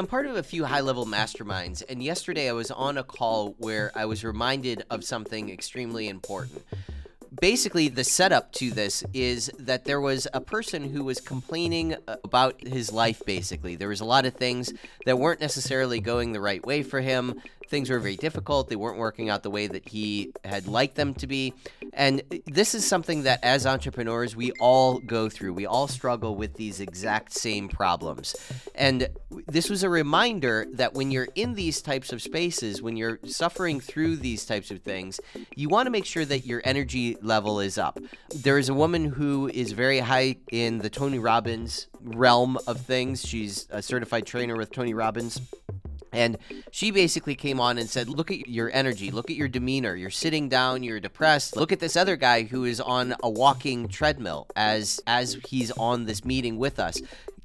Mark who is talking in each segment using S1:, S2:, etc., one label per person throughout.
S1: I'm part of a few high level masterminds, and yesterday I was on a call where I was reminded of something extremely important. Basically, the setup to this is that there was a person who was complaining about his life, basically. There was a lot of things that weren't necessarily going the right way for him things were very difficult. They weren't working out the way that he had liked them to be. And this is something that as entrepreneurs, we all go through. We all struggle with these exact same problems. And this was a reminder that when you're in these types of spaces, when you're suffering through these types of things, you want to make sure that your energy level is up. There is a woman who is very high in the Tony Robbins realm of things. She's a certified trainer with Tony Robbins. And she basically came on and said, Look at your energy, look at your demeanor. You're sitting down, you're depressed. Look at this other guy who is on a walking treadmill as as he's on this meeting with us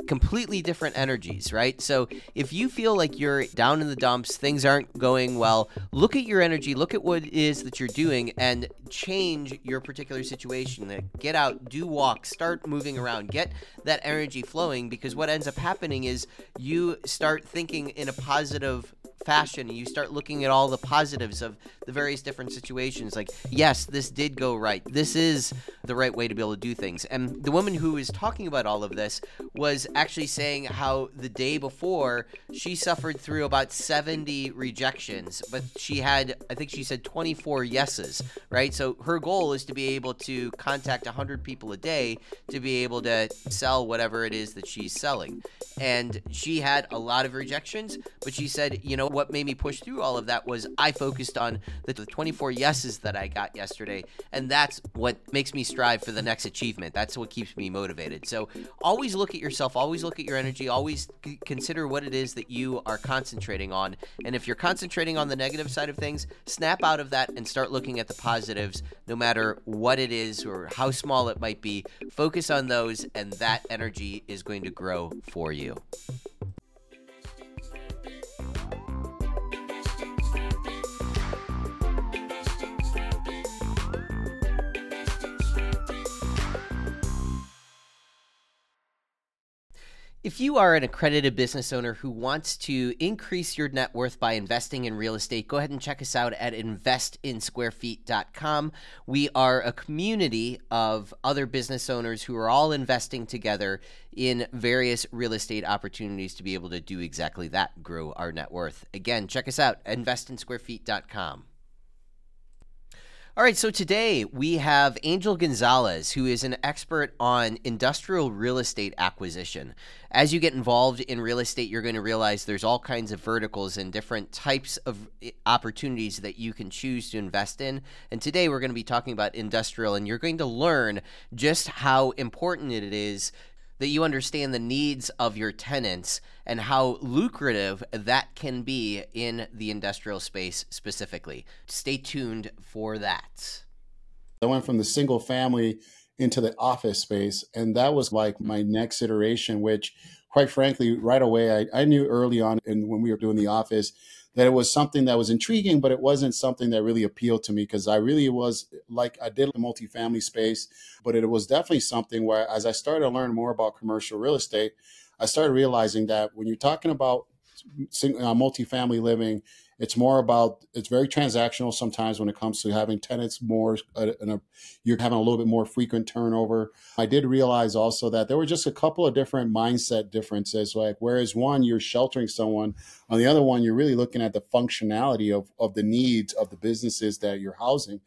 S1: completely different energies, right? So if you feel like you're down in the dumps, things aren't going well, look at your energy, look at what it is that you're doing, and change your particular situation. Get out, do walk, start moving around, get that energy flowing because what ends up happening is you start thinking in a positive fashion and you start looking at all the positives of the various different situations like yes this did go right. This is the right way to be able to do things. And the woman who is talking about all of this was actually saying how the day before she suffered through about 70 rejections but she had i think she said 24 yeses right? So her goal is to be able to contact 100 people a day to be able to sell whatever it is that she's selling. And she had a lot of rejections but she said you know what made me push through all of that was I focused on the 24 yeses that I got yesterday. And that's what makes me strive for the next achievement. That's what keeps me motivated. So always look at yourself, always look at your energy, always consider what it is that you are concentrating on. And if you're concentrating on the negative side of things, snap out of that and start looking at the positives, no matter what it is or how small it might be. Focus on those, and that energy is going to grow for you. If you are an accredited business owner who wants to increase your net worth by investing in real estate, go ahead and check us out at investinsquarefeet.com. We are a community of other business owners who are all investing together in various real estate opportunities to be able to do exactly that grow our net worth. Again, check us out investinsquarefeet.com. All right, so today we have Angel Gonzalez, who is an expert on industrial real estate acquisition. As you get involved in real estate, you're going to realize there's all kinds of verticals and different types of eh, opportunities that you can choose to invest in. And today we're going to be talking about industrial, and you're going to learn just how important it is that you understand the needs of your tenants and how lucrative that can be in the industrial space specifically. Stay tuned for that.
S2: I went from the single family into the office space, and that was like my next iteration, which, quite frankly, right away, I, I knew early on and when we were doing the office that it was something that was intriguing, but it wasn't something that really appealed to me because I really was like I did the multifamily space, but it was definitely something where as I started to learn more about commercial real estate, I started realizing that when you're talking about uh, multifamily living, it's more about it's very transactional sometimes when it comes to having tenants more uh, you're having a little bit more frequent turnover. I did realize also that there were just a couple of different mindset differences. Like whereas one you're sheltering someone, on the other one you're really looking at the functionality of of the needs of the businesses that you're housing.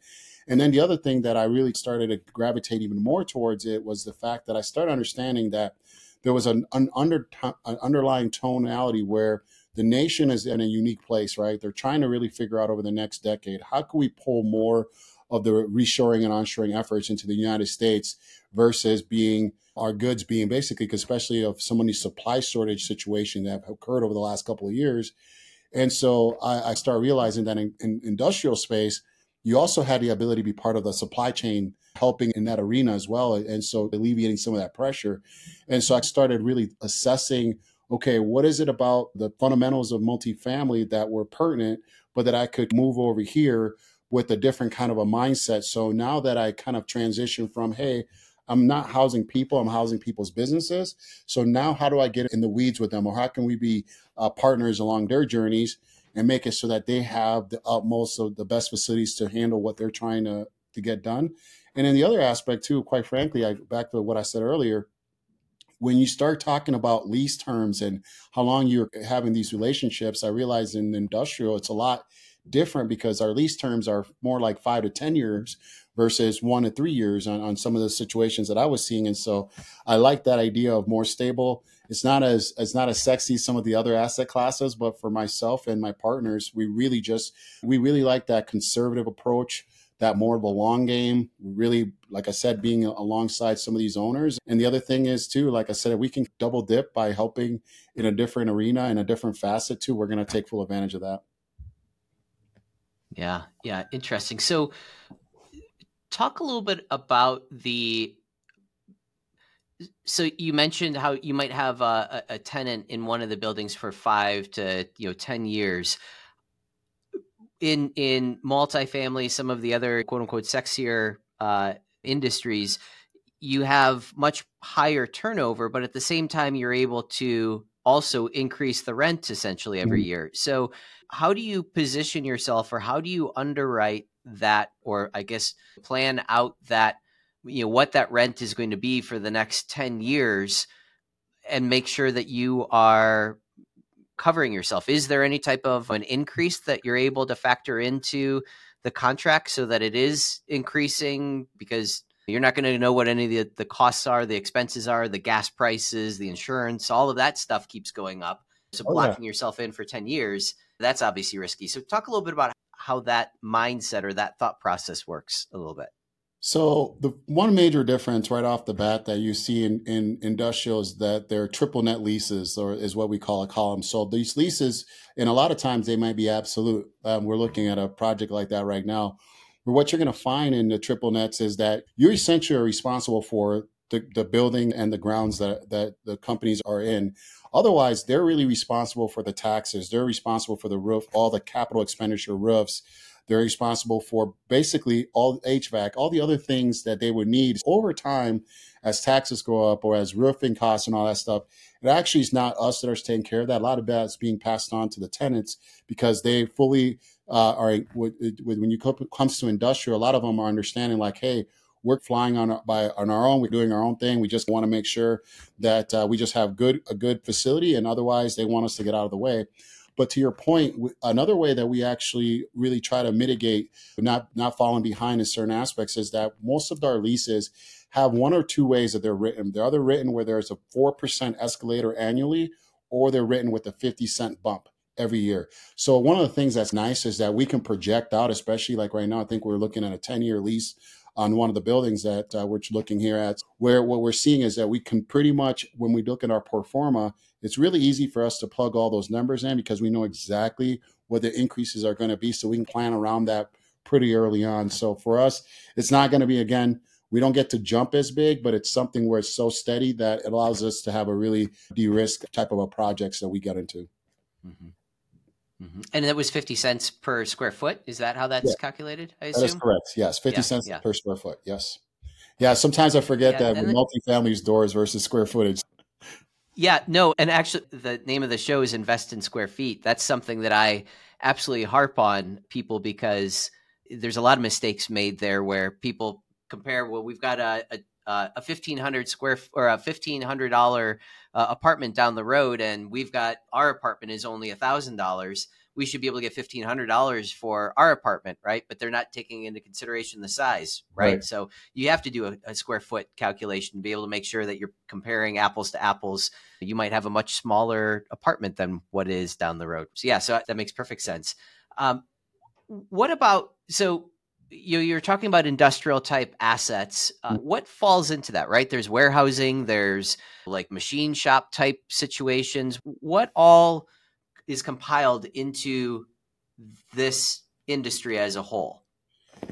S2: And then the other thing that I really started to gravitate even more towards it was the fact that I started understanding that there was an, an, under, an underlying tonality where the nation is in a unique place, right? They're trying to really figure out over the next decade how can we pull more of the reshoring and onshoring efforts into the United States versus being our goods being basically, especially of so many supply shortage situation that have occurred over the last couple of years. And so I, I start realizing that in, in industrial space, you also had the ability to be part of the supply chain helping in that arena as well. And so alleviating some of that pressure. And so I started really assessing okay, what is it about the fundamentals of multifamily that were pertinent, but that I could move over here with a different kind of a mindset. So now that I kind of transition from, hey, I'm not housing people, I'm housing people's businesses. So now, how do I get in the weeds with them, or how can we be uh, partners along their journeys and make it so that they have the utmost of the best facilities to handle what they're trying to to get done? And then the other aspect too, quite frankly, I back to what I said earlier. When you start talking about lease terms and how long you're having these relationships, I realize in industrial it's a lot different because our lease terms are more like five to 10 years versus one to three years on, on some of the situations that I was seeing. And so I like that idea of more stable. It's not as it's not as sexy as some of the other asset classes, but for myself and my partners, we really just we really like that conservative approach, that more of a long game. Really, like I said, being alongside some of these owners. And the other thing is too, like I said, we can double dip by helping in a different arena in a different facet too. We're going to take full advantage of that.
S1: Yeah, yeah, interesting. So, talk a little bit about the. So you mentioned how you might have a, a tenant in one of the buildings for five to you know ten years. In in multifamily, some of the other quote unquote sexier uh, industries, you have much higher turnover, but at the same time, you're able to also increase the rent essentially every mm-hmm. year. So how do you position yourself or how do you underwrite that or I guess plan out that you know what that rent is going to be for the next 10 years and make sure that you are covering yourself is there any type of an increase that you're able to factor into the contract so that it is increasing because you're not going to know what any of the, the costs are, the expenses are, the gas prices, the insurance, all of that stuff keeps going up. So oh, blocking yeah. yourself in for 10 years, that's obviously risky. So talk a little bit about how that mindset or that thought process works a little bit.
S2: So the one major difference right off the bat that you see in, in industrial is that they're triple net leases, or is what we call a column. So these leases, and a lot of times they might be absolute. Um, we're looking at a project like that right now but what you're going to find in the triple nets is that you're essentially responsible for the, the building and the grounds that, that the companies are in. Otherwise, they're really responsible for the taxes. They're responsible for the roof, all the capital expenditure roofs. They're responsible for basically all HVAC, all the other things that they would need over time as taxes go up or as roofing costs and all that stuff. It actually is not us that are taking care of that. A lot of that is being passed on to the tenants because they fully uh, are when you come comes to industrial, a lot of them are understanding like, hey, we're flying on by on our own. We're doing our own thing. We just want to make sure that uh, we just have good a good facility, and otherwise they want us to get out of the way. But to your point, another way that we actually really try to mitigate not not falling behind in certain aspects is that most of our leases have one or two ways that they're written. They're either written where there's a four percent escalator annually, or they're written with a fifty cent bump every year. So one of the things that's nice is that we can project out, especially like right now, I think we're looking at a 10 year lease on one of the buildings that uh, we're looking here at, where what we're seeing is that we can pretty much, when we look at our pro forma, it's really easy for us to plug all those numbers in because we know exactly what the increases are going to be. So we can plan around that pretty early on. So for us, it's not going to be, again, we don't get to jump as big, but it's something where it's so steady that it allows us to have a really de risk type of a project that we get into.
S1: Mm-hmm. Mm-hmm. And that was 50 cents per square foot. Is that how that's yeah. calculated? I assume?
S2: That is correct. Yes. 50 yeah, cents yeah. per square foot. Yes. Yeah. Sometimes I forget that with multifamilies doors versus square footage.
S1: Yeah. No. And actually, the name of the show is Invest in Square Feet. That's something that I absolutely harp on people because there's a lot of mistakes made there where people compare, well, we've got a, a uh, a fifteen hundred square or a fifteen hundred dollar uh, apartment down the road, and we've got our apartment is only a thousand dollars. We should be able to get fifteen hundred dollars for our apartment, right? But they're not taking into consideration the size, right? right. So you have to do a, a square foot calculation to be able to make sure that you're comparing apples to apples. You might have a much smaller apartment than what is down the road. So yeah, so that makes perfect sense. Um, what about so you you're talking about industrial type assets. Uh, mm. what falls into that? Right? There's warehousing. There's like machine shop type situations. What all is compiled into this industry as a whole?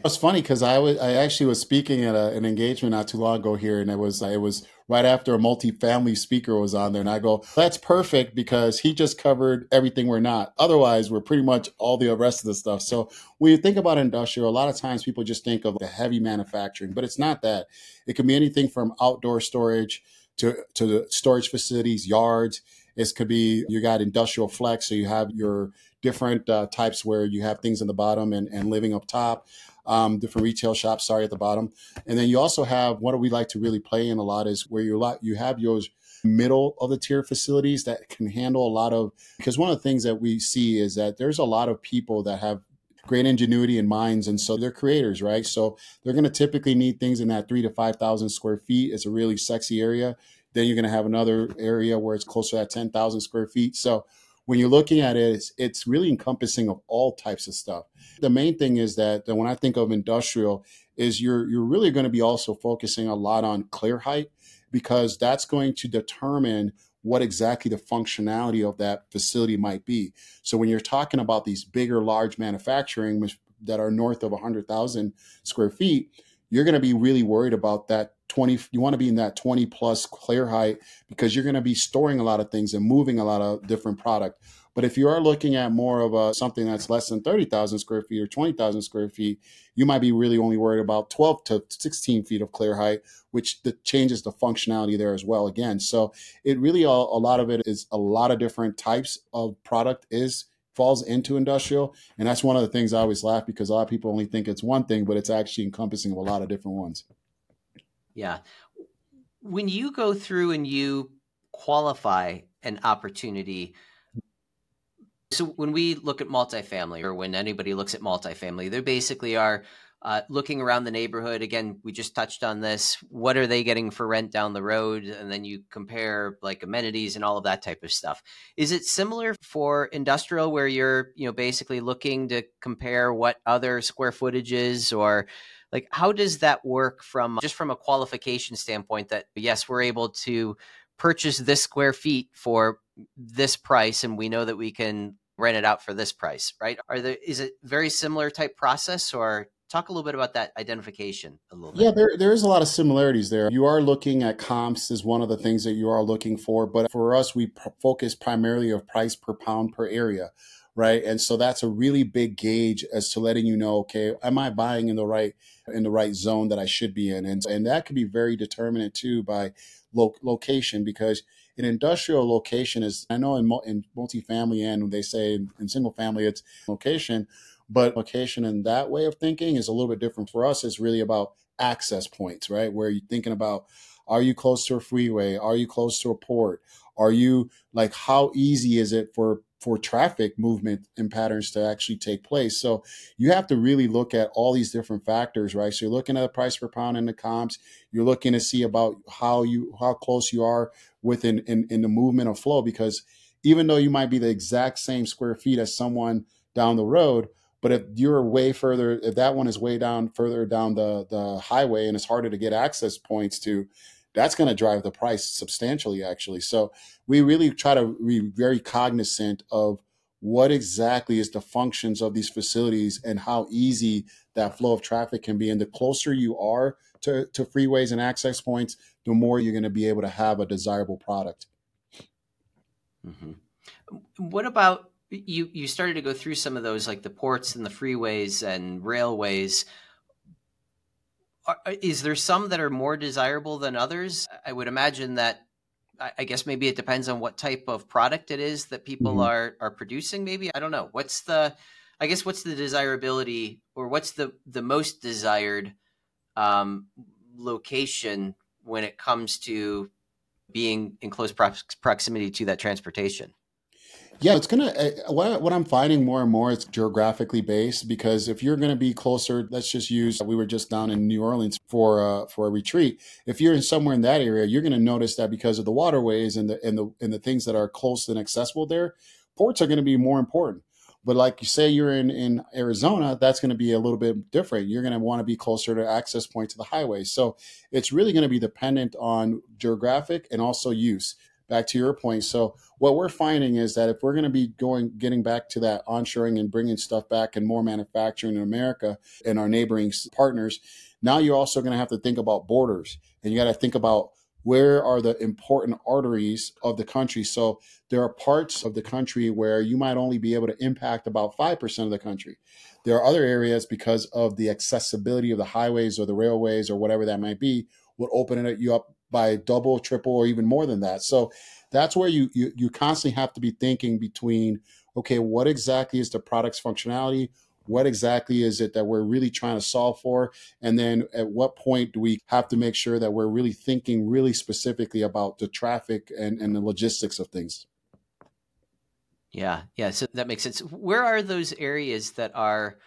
S2: It's funny because I was I actually was speaking at a, an engagement not too long ago here, and it was it was right after a multi-family speaker was on there, and I go, "That's perfect because he just covered everything we're not. Otherwise, we're pretty much all the rest of the stuff." So when you think about industrial, a lot of times people just think of the heavy manufacturing, but it's not that. It can be anything from outdoor storage to to storage facilities, yards. It could be you got industrial flex, so you have your different uh, types where you have things in the bottom and, and living up top um, different retail shops, sorry, at the bottom. And then you also have what we like to really play in a lot is where you lot you have yours middle of the tier facilities that can handle a lot of because one of the things that we see is that there's a lot of people that have great ingenuity and minds and so they're creators right? So they're going to typically need things in that three to five thousand square feet. It's a really sexy area then you're going to have another area where it's closer to that 10,000 square feet so when you're looking at it, it's, it's really encompassing of all types of stuff. The main thing is that, that when I think of industrial, is you're you're really going to be also focusing a lot on clear height because that's going to determine what exactly the functionality of that facility might be. So when you're talking about these bigger, large manufacturing that are north of 100,000 square feet, you're going to be really worried about that 20 you want to be in that 20 plus clear height because you're going to be storing a lot of things and moving a lot of different product. But if you are looking at more of a something that's less than 30,000 square feet or 20,000 square feet you might be really only worried about 12 to 16 feet of clear height which the, changes the functionality there as well again. So it really a, a lot of it is a lot of different types of product is falls into industrial. And that's one of the things I always laugh because a lot of people only think it's one thing, but it's actually encompassing of a lot of different ones.
S1: Yeah. When you go through and you qualify an opportunity, so when we look at multifamily or when anybody looks at multifamily, there basically are uh, looking around the neighborhood. Again, we just touched on this. What are they getting for rent down the road? And then you compare like amenities and all of that type of stuff. Is it similar for industrial where you're, you know, basically looking to compare what other square footage is or like how does that work from just from a qualification standpoint that yes we're able to purchase this square feet for this price and we know that we can rent it out for this price right are there is it very similar type process or talk a little bit about that identification a little bit.
S2: yeah there, there is a lot of similarities there. You are looking at comps as one of the things that you are looking for but for us we pr- focus primarily of price per pound per area right? And so that's a really big gauge as to letting you know okay am i buying in the right in the right zone that i should be in? And, and that can be very determinant too by lo- location because an industrial location is i know in, in multifamily and they say in, in single family it's location but location and that way of thinking is a little bit different for us it's really about access points right where you're thinking about are you close to a freeway are you close to a port are you like how easy is it for for traffic movement and patterns to actually take place. So you have to really look at all these different factors, right? So you're looking at the price per pound in the comps. You're looking to see about how you how close you are within in, in the movement of flow, because even though you might be the exact same square feet as someone down the road, but if you're way further, if that one is way down further down the the highway and it's harder to get access points to, that's going to drive the price substantially actually. So we really try to be very cognizant of what exactly is the functions of these facilities and how easy that flow of traffic can be. And the closer you are to, to freeways and access points the more you're going to be able to have a desirable product.
S1: Mm-hmm. what about you you started to go through some of those like the ports and the freeways and railways is there some that are more desirable than others? I would imagine that. I guess maybe it depends on what type of product it is that people mm-hmm. are are producing. Maybe I don't know. What's the, I guess what's the desirability or what's the the most desired um, location when it comes to being in close proximity to that transportation?
S2: Yeah, it's gonna. Uh, what, what I'm finding more and more is geographically based because if you're gonna be closer, let's just use. We were just down in New Orleans for uh, for a retreat. If you're in somewhere in that area, you're gonna notice that because of the waterways and the and the and the things that are close and accessible there, ports are gonna be more important. But like you say, you're in in Arizona, that's to be a little bit different. You're to want to be closer to access point to the highway. So it's really to be dependent on geographic and also use back to your point. So what we're finding is that if we're going to be going getting back to that onshoring and bringing stuff back and more manufacturing in America and our neighboring partners, now you're also going to have to think about borders and you got to think about where are the important arteries of the country. So there are parts of the country where you might only be able to impact about 5% of the country. There are other areas because of the accessibility of the highways or the railways or whatever that might be would open it you up by double, triple, or even more than that. So that's where you you, you constantly have to be thinking between okay, what exactly is the product's functionality? What exactly is it that we're really trying to solve for? And then at what point do we have to make sure that we're really thinking really specifically about the traffic and, and the logistics of things?
S1: Yeah, yeah. So that makes sense. Where are those areas that are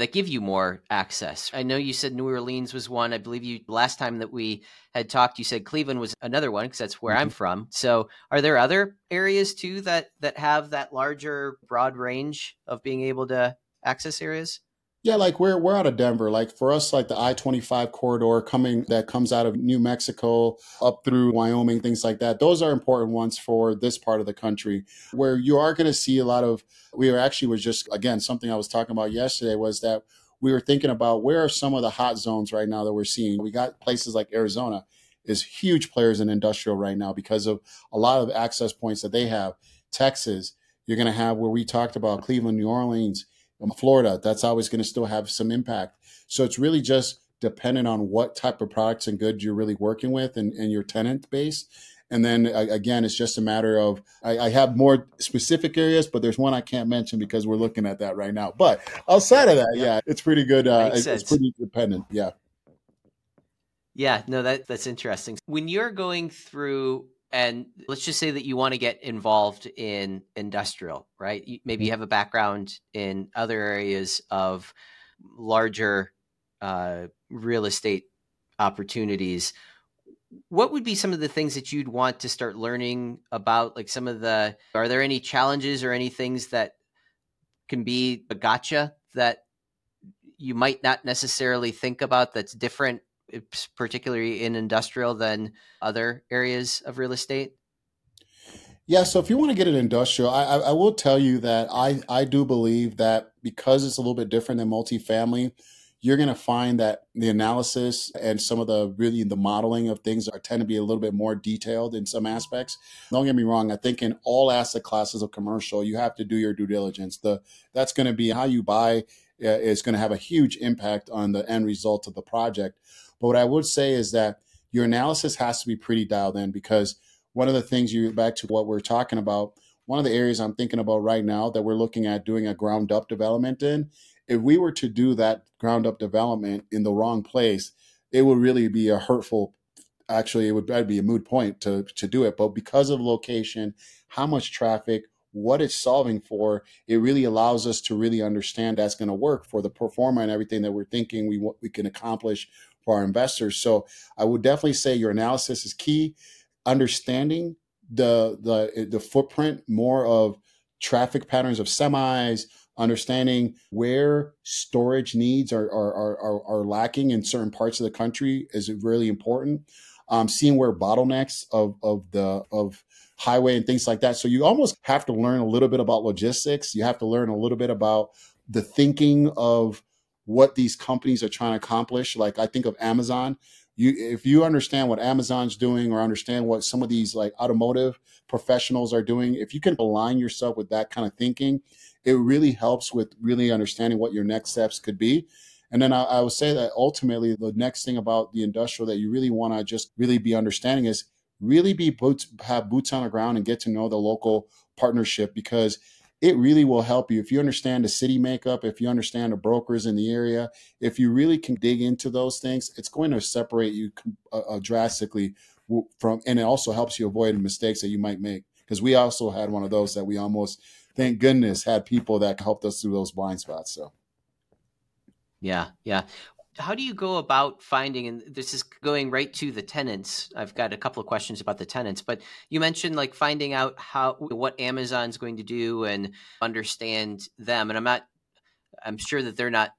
S1: that give you more access? I know you said New Orleans was one. I believe you last time that we had talked, you said Cleveland was another one because that's where mm-hmm. I'm from. So, are there other areas too that that have that larger, broad range of being able to access areas?
S2: Yeah, like we're we're out of Denver. Like for us, like the I twenty five corridor coming that comes out of New Mexico up through Wyoming, things like that. Those are important ones for this part of the country, where you are going to see a lot of. We were actually was just again something I was talking about yesterday was that we were thinking about where are some of the hot zones right now that we're seeing. We got places like Arizona is huge players in industrial right now because of a lot of access points that they have. Texas, you're going to have where we talked about Cleveland, New Orleans Florida, that's always going to still have some impact. So it's really just dependent on what type of products and goods you're really working with and, and your tenant base. And then again, it's just a matter of I, I, have more specific areas, but there's one I can't mention because we're looking at that right now. But outside of that, yeah, it's pretty good. Uh, it's, it's pretty dependent. Yeah.
S1: Yeah, no, that that's interesting. When you're going through and let's just say that you want to get involved in industrial right? Maybe you mm-hmm. have a background in other areas of larger uh, real estate opportunities. What would be some of the things that you'd want to start learning about? Like some of the are there any challenges or any things that can be a gotcha that you might not necessarily think about that's different particularly in industrial than other areas of real estate?
S2: Yeah, so if you want to get an industrial, I, I, will tell you that I, I do believe that because it's a little bit different than multifamily, you're going to find that the analysis and some of the really the modeling of things are tend to be a little bit more detailed in some aspects. Don't get me wrong. I think in all asset classes of commercial, you have to do your due diligence. The that's going to be how you buy uh, is going to have a huge impact on the end result of the project. But what I would say is that your analysis has to be pretty dialed in because one of the things you back to what we're talking about, one of the areas I'm thinking about right now that we're looking at doing a ground up development in, if we were to do that ground up development in the wrong place, it would really be a hurtful actually it would be a moot point to to do it. But because of location how much traffic what it's solving for it really allows us to really understand that's going to work for the pro forma and everything that we're thinking we we can accomplish for our investors. So I would definitely say your analysis is key. Understanding the the the footprint more of traffic patterns of semis, understanding where storage needs are are, are, are lacking in certain parts of the country is really important. Um, seeing where bottlenecks of of the of highway and things like that. So you almost have to learn a little bit about logistics. You have to learn a little bit about the thinking of what these companies are trying to accomplish. Like I think of Amazon. You, if you understand what Amazon's doing or understand what some of these like automotive professionals are doing, if you can align yourself with that kind of thinking, it really helps with really understanding what your next steps could be. And then I, I would say that ultimately, the next thing about the industrial that you really want to just really be understanding is really be boots, have boots on the ground and get to know the local partnership because it really will help you if you understand the city makeup, if you understand the brokers in the area, if you really can dig into those things, it's going to separate you uh, uh, drastically from, and it also helps you avoid mistakes that you might make. Because we also had one of those that we almost, thank goodness, had people that helped us through those blind spots. So,
S1: yeah, yeah how do you go about finding and this is going right to the tenants i've got a couple of questions about the tenants but you mentioned like finding out how what amazon's going to do and understand them and i'm not i'm sure that they're not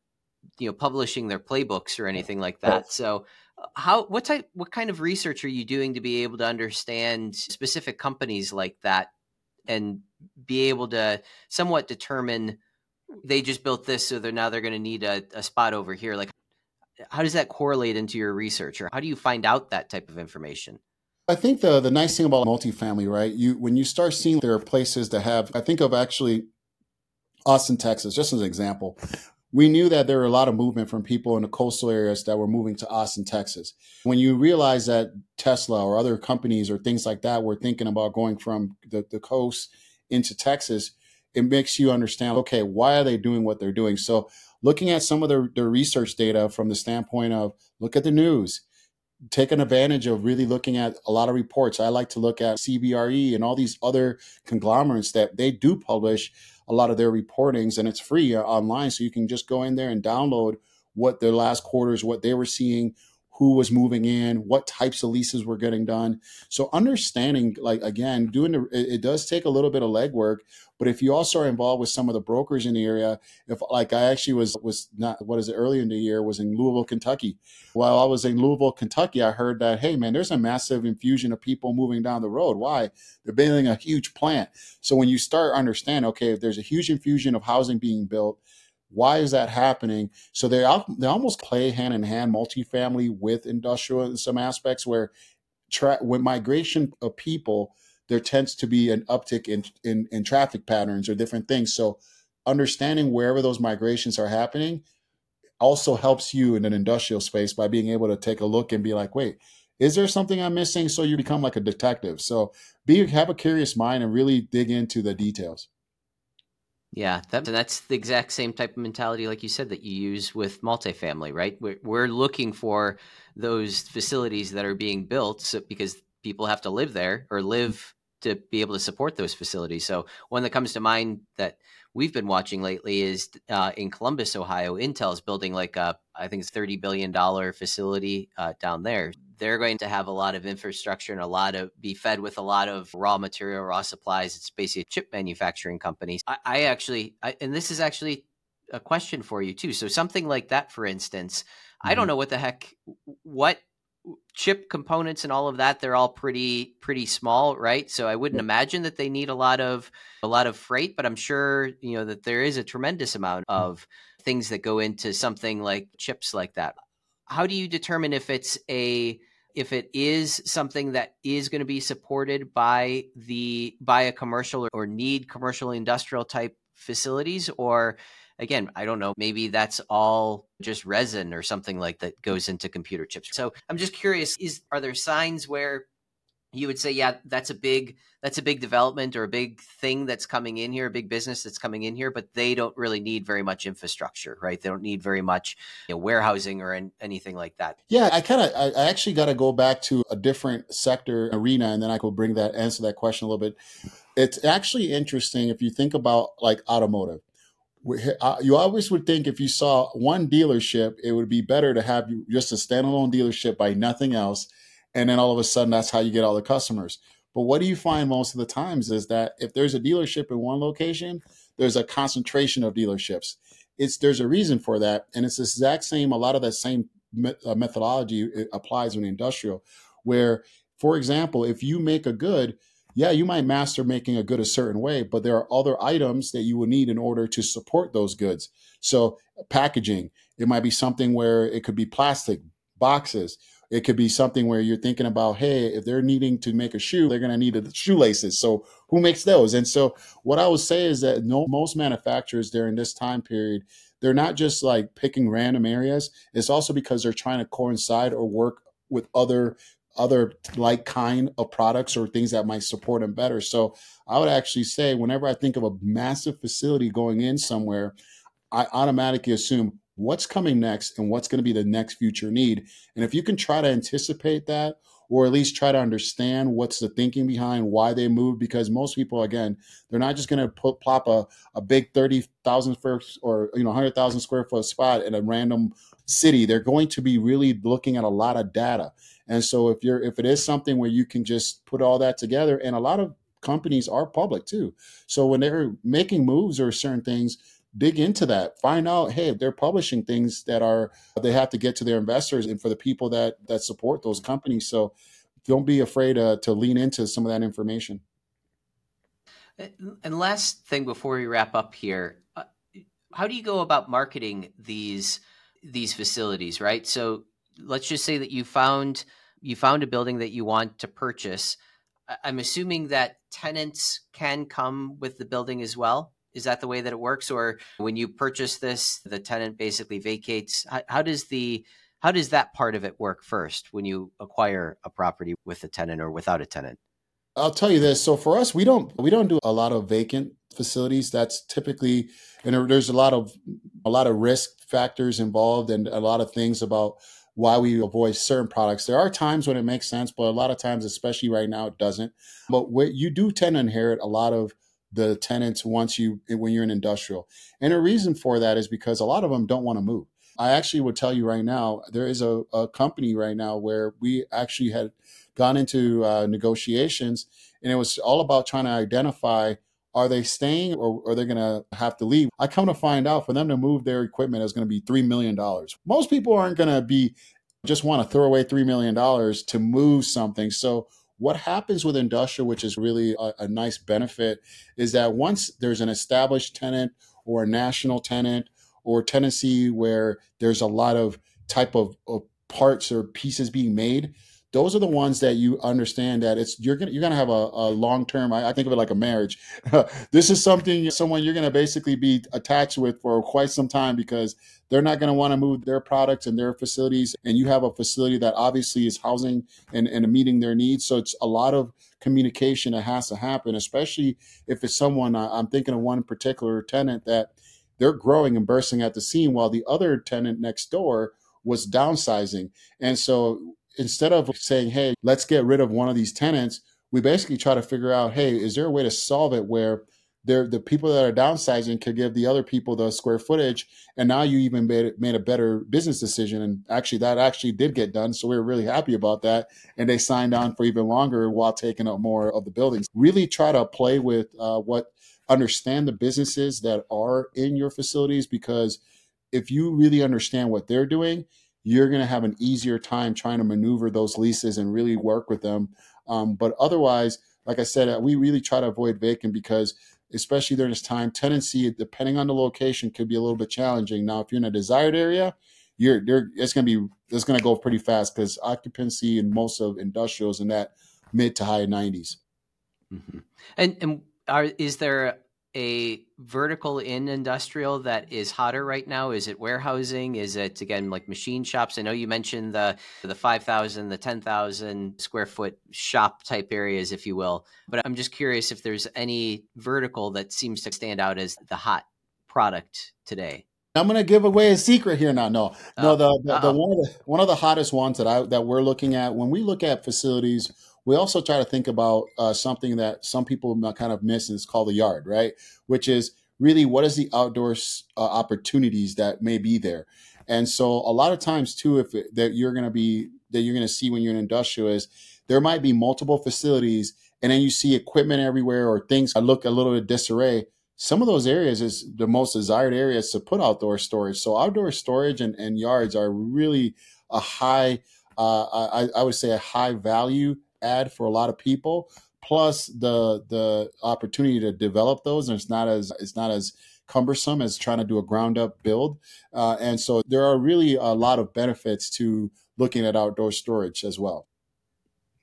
S1: you know publishing their playbooks or anything like that so uh, how what type what kind of research are you doing to be able to understand specific companies like that and be able to somewhat determine they just built this so they're now they're going to need a, a spot over here like how does that correlate into your research or how do you find out that type of information
S2: I think the the nice thing about multifamily, right? You when you start seeing there are places that have I think of actually Austin, Texas, just as an example. We knew that there were a lot of movement from people in the coastal areas that were moving to Austin, Texas. When you realize that Tesla or other companies or things like that were thinking about going from the, the coast into Texas, it makes you understand, okay, why are they doing what they're doing? So looking at some of the, the research data from the standpoint of look at the news, taking advantage of really looking at a lot of reports. I like to look at CBRE and all these other conglomerates that they do publish a lot of their reportings and it's free online. So you can just go in there and download what their last quarters, what they were seeing, who was moving in, what types of leases were getting done. So understanding, like again, doing the, it, does take a little bit of legwork. But if you also are involved with some of the brokers in the area, if like I actually was was not what is it earlier in the year was in Louisville, Kentucky. While I was in Louisville, Kentucky, I heard that hey man, there's a massive infusion of people moving down the road. Why? They're building a huge plant. So when you start understand, okay, if there's a huge infusion of housing being built why is that happening? So they they almost play hand in hand, multifamily with industrial in some aspects. Where tra- when migration of people, there tends to be an uptick in, in in traffic patterns or different things. So understanding wherever those migrations are happening also helps you in an industrial space by being able to take a look and be like, wait, is there something I'm missing? So you become like a detective. So be have a curious mind and really dig into the details.
S1: Yeah, that, that's the exact same type of mentality, like you said, that you use with multifamily, right? We're, we're looking for those facilities that are being built so, because people have to live there or live to be able to support those facilities. So one that comes to mind that we've been watching lately is uh, in Columbus, Ohio. Intel's building like a, I think it's thirty billion dollar facility uh, down there. They're going to have a lot of infrastructure and a lot of be fed with a lot of raw material, raw supplies. It's basically a chip manufacturing company. I, I actually, I, and this is actually a question for you too. So something like that, for instance, mm-hmm. I don't mm-hmm. know what the heck, what chip components and all of that they're all pretty pretty small right? So i wouldn't imagine that they need a lot of a lot of freight but i'm sure you know that there is a tremendous amount mm. of things that go into something like chips like that. How do you determine if it's a if it is something that is going to be supported by the by a commercial or need commercial industrial type facilities or again, I don't know, maybe that's all just resin or something like that goes into computer chips. So I'm just curious, is are there signs where you would say, yeah, that's a big that's a big development or a big thing that's coming in here, a big business that's coming in here, but they don't really need very much infrastructure, right? They don't need very much you know, warehousing or anything like that.
S2: Yeah, I kind of, I actually got to go back to a different sector arena, and then I could bring that answer that question a little bit. It's actually interesting if you think about like automotive. You always would think if you saw one dealership, it would be better to have just a standalone dealership by nothing else. And then all of a sudden, that's how you get all the customers. But what do you find most of the times is that if there's a dealership in one location, there's a concentration of dealerships. It's there's a reason for that, and it's the exact same. A lot of that same uh, methodology applies in industrial, where, for example, if you make a good, yeah, you might master making a good a certain way, but there are other items that you will need in order to support those goods. So, packaging, it might be something where it could be plastic boxes. It could be something where you're thinking about, hey, if they're needing to make a shoe, they're going to need the shoelaces. So, who makes those? And so, what I would say is that no, most manufacturers during this time period, they're not just like picking random areas. It's also because they're trying to coincide or work with other other like kind of products or things that might support them better. So I would actually say whenever I think of a massive facility going in somewhere, I automatically assume what's coming next and what's going to be the next future need. And if you can try to anticipate that or at least try to understand what's the thinking behind why they move because most people again they're not just going to put plop a, a big 30,000 square or you know 100,000 square foot spot in a random city they're going to be really looking at a lot of data and so if you're if it is something where you can just put all that together, and a lot of companies are public too. So when they're making moves or certain things, dig into that. Find out hey they're publishing things that are they have to get to their investors and for the people that that support those companies. So don't be afraid uh, to lean into some of that information.
S1: And last thing before we wrap up here uh, how do you go about marketing these these facilities right? So let's just say that you found you found a building that you want to purchase. I'm assuming that tenants can come with the building as well is that the way that it works, or when you purchase this, the tenant basically vacates? How, how does the how does that part of it work first when you acquire a property with a tenant or without a tenant?
S2: I'll tell you this. So for us, we don't we don't do a lot of vacant facilities. That's typically and there's a lot of a lot of risk factors involved and a lot of things about why we avoid certain products. There are times when it makes sense, but a lot of times, especially right now, it doesn't. But what you do tend to inherit a lot of the tenants once you when you're in industrial. And a reason for that is because a lot of them don't want to move. I actually would tell you right now, there is a, a company right now where we actually had gone into uh, negotiations, and it was all about trying to identify are they staying or are they going to have to leave? I come to find out for them to move their equipment is going to be $3 million. Most people aren't going to be just want to throw away $3 million to move something. So what happens with industrial, which is really a, a nice benefit, is that once there's an established tenant or a national tenant or tenancy where there's a lot of type of, of parts or pieces being made, those are the ones that you understand that it's you're gonna you're gonna have a, a long term. I, I, think of it like a marriage. this is something someone you're gonna basically be attached with for quite some time because they're not gonna want to move their products and their facilities, and you have a facility that obviously is housing and, and meeting their needs. So it's a lot of communication that has to happen, especially if it's someone. I'm thinking of one particular tenant that they're growing and bursting at the seam, while the other tenant next door was downsizing, and so instead of saying, hey, let's get rid of one of these tenants, we basically try to figure out, hey, is there a way to solve it where the people that are downsizing could give the other people the square footage, and now you even made made a better business decision. And actually, that actually did get done, so we were really happy about that. And they signed on for even longer while taking up more of the buildings. Really try to play with uh, what understand the businesses that are in your facilities because if you really understand what they're doing, you're going to have an easier time trying to maneuver those leases and really work with them. Um, but otherwise, like I said, uh, we really try to avoid vacant because, especially during this time, tenancy, depending on the location, could be a little bit challenging. Now, if you're in a desired area, you're there. It's going to be it's going to go pretty fast because occupancy in most of industrials in that mid to high 90s.
S1: Mm-hmm. And and are is there a vertical in industrial that is hotter right now? Is it warehousing? Is it again like machine shops? I know you mentioned the the five thousand, the ten thousand square foot shop type areas, if you will. But I'm just curious if there's any vertical that seems to stand out as the hot product today.
S2: I'm gonna give away a secret here now. No, no, the the, the one of the one of the hottest ones that I that we're looking at when we look at facilities we also try to think about uh, something that some people kind of miss, and it's called the yard, right? Which is really what is the outdoor uh, opportunities that may be there. And so a lot of times too, if it, that you're going to be that you're going to see when you're in industrial is there might be multiple facilities, and then you see equipment everywhere or things that look a little bit disarray. Some of those areas is the most desired areas to put outdoor storage. So outdoor storage and, and yards are really a high, uh, I, I would say a high value add for a lot of people plus the the opportunity to develop those and it's not as it's not as cumbersome as trying to do a ground up build. Uh, and so there are really a lot of benefits to looking at outdoor storage as well.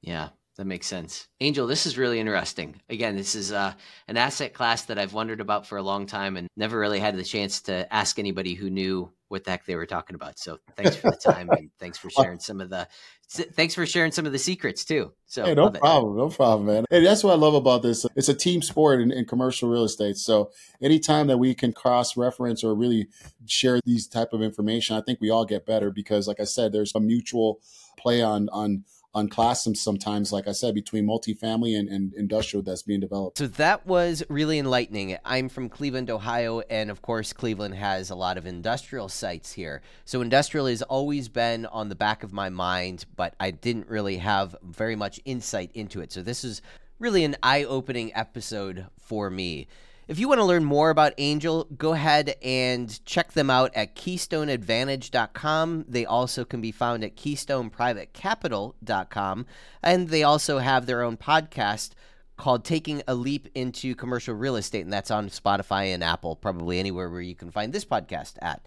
S1: Yeah that makes sense. Angel this is really interesting. Again this is uh, an asset class that i've wondered about for a long time and never really had the chance to ask anybody who knew what the heck they were talking about. So thanks for the time and thanks for sharing some of the thanks for sharing some of the secrets too. So
S2: hey, no problem, no problem, man. Hey, that's what I love about this. It's a team sport in, in commercial real estate. So anytime that we can cross reference or really share these type of information, I think we all get better because, like I said, there's a mutual play on on unclass them sometimes, like I said, between multifamily and, and industrial that's being developed.
S1: So that was really enlightening. I'm from Cleveland, Ohio, and of course, Cleveland has a lot of industrial sites here. So industrial has always been on the back of my mind, but I didn't really have very much insight into it. So this is really an eye opening episode for me. If you want to learn more about Angel, go ahead and check them out at keystoneadvantage.com. They also can be found at keystoneprivatecapital.com. And they also have their own podcast called Taking a Leap into Commercial Real Estate, and that's on Spotify and Apple, probably anywhere where you can find this podcast at.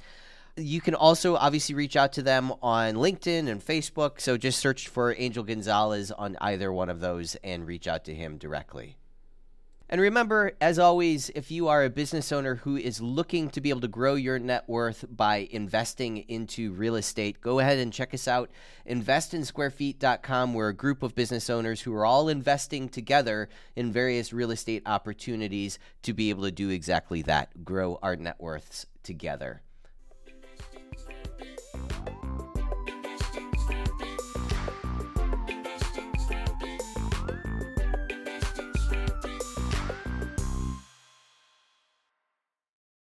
S1: You can also obviously reach out to them on LinkedIn and Facebook. So just search for Angel Gonzalez on either one of those and reach out to him directly. And remember, as always, if you are a business owner who is looking to be able to grow your net worth by investing into real estate, go ahead and check us out. Investinsquarefeet.com. We're a group of business owners who are all investing together in various real estate opportunities to be able to do exactly that grow our net worths together.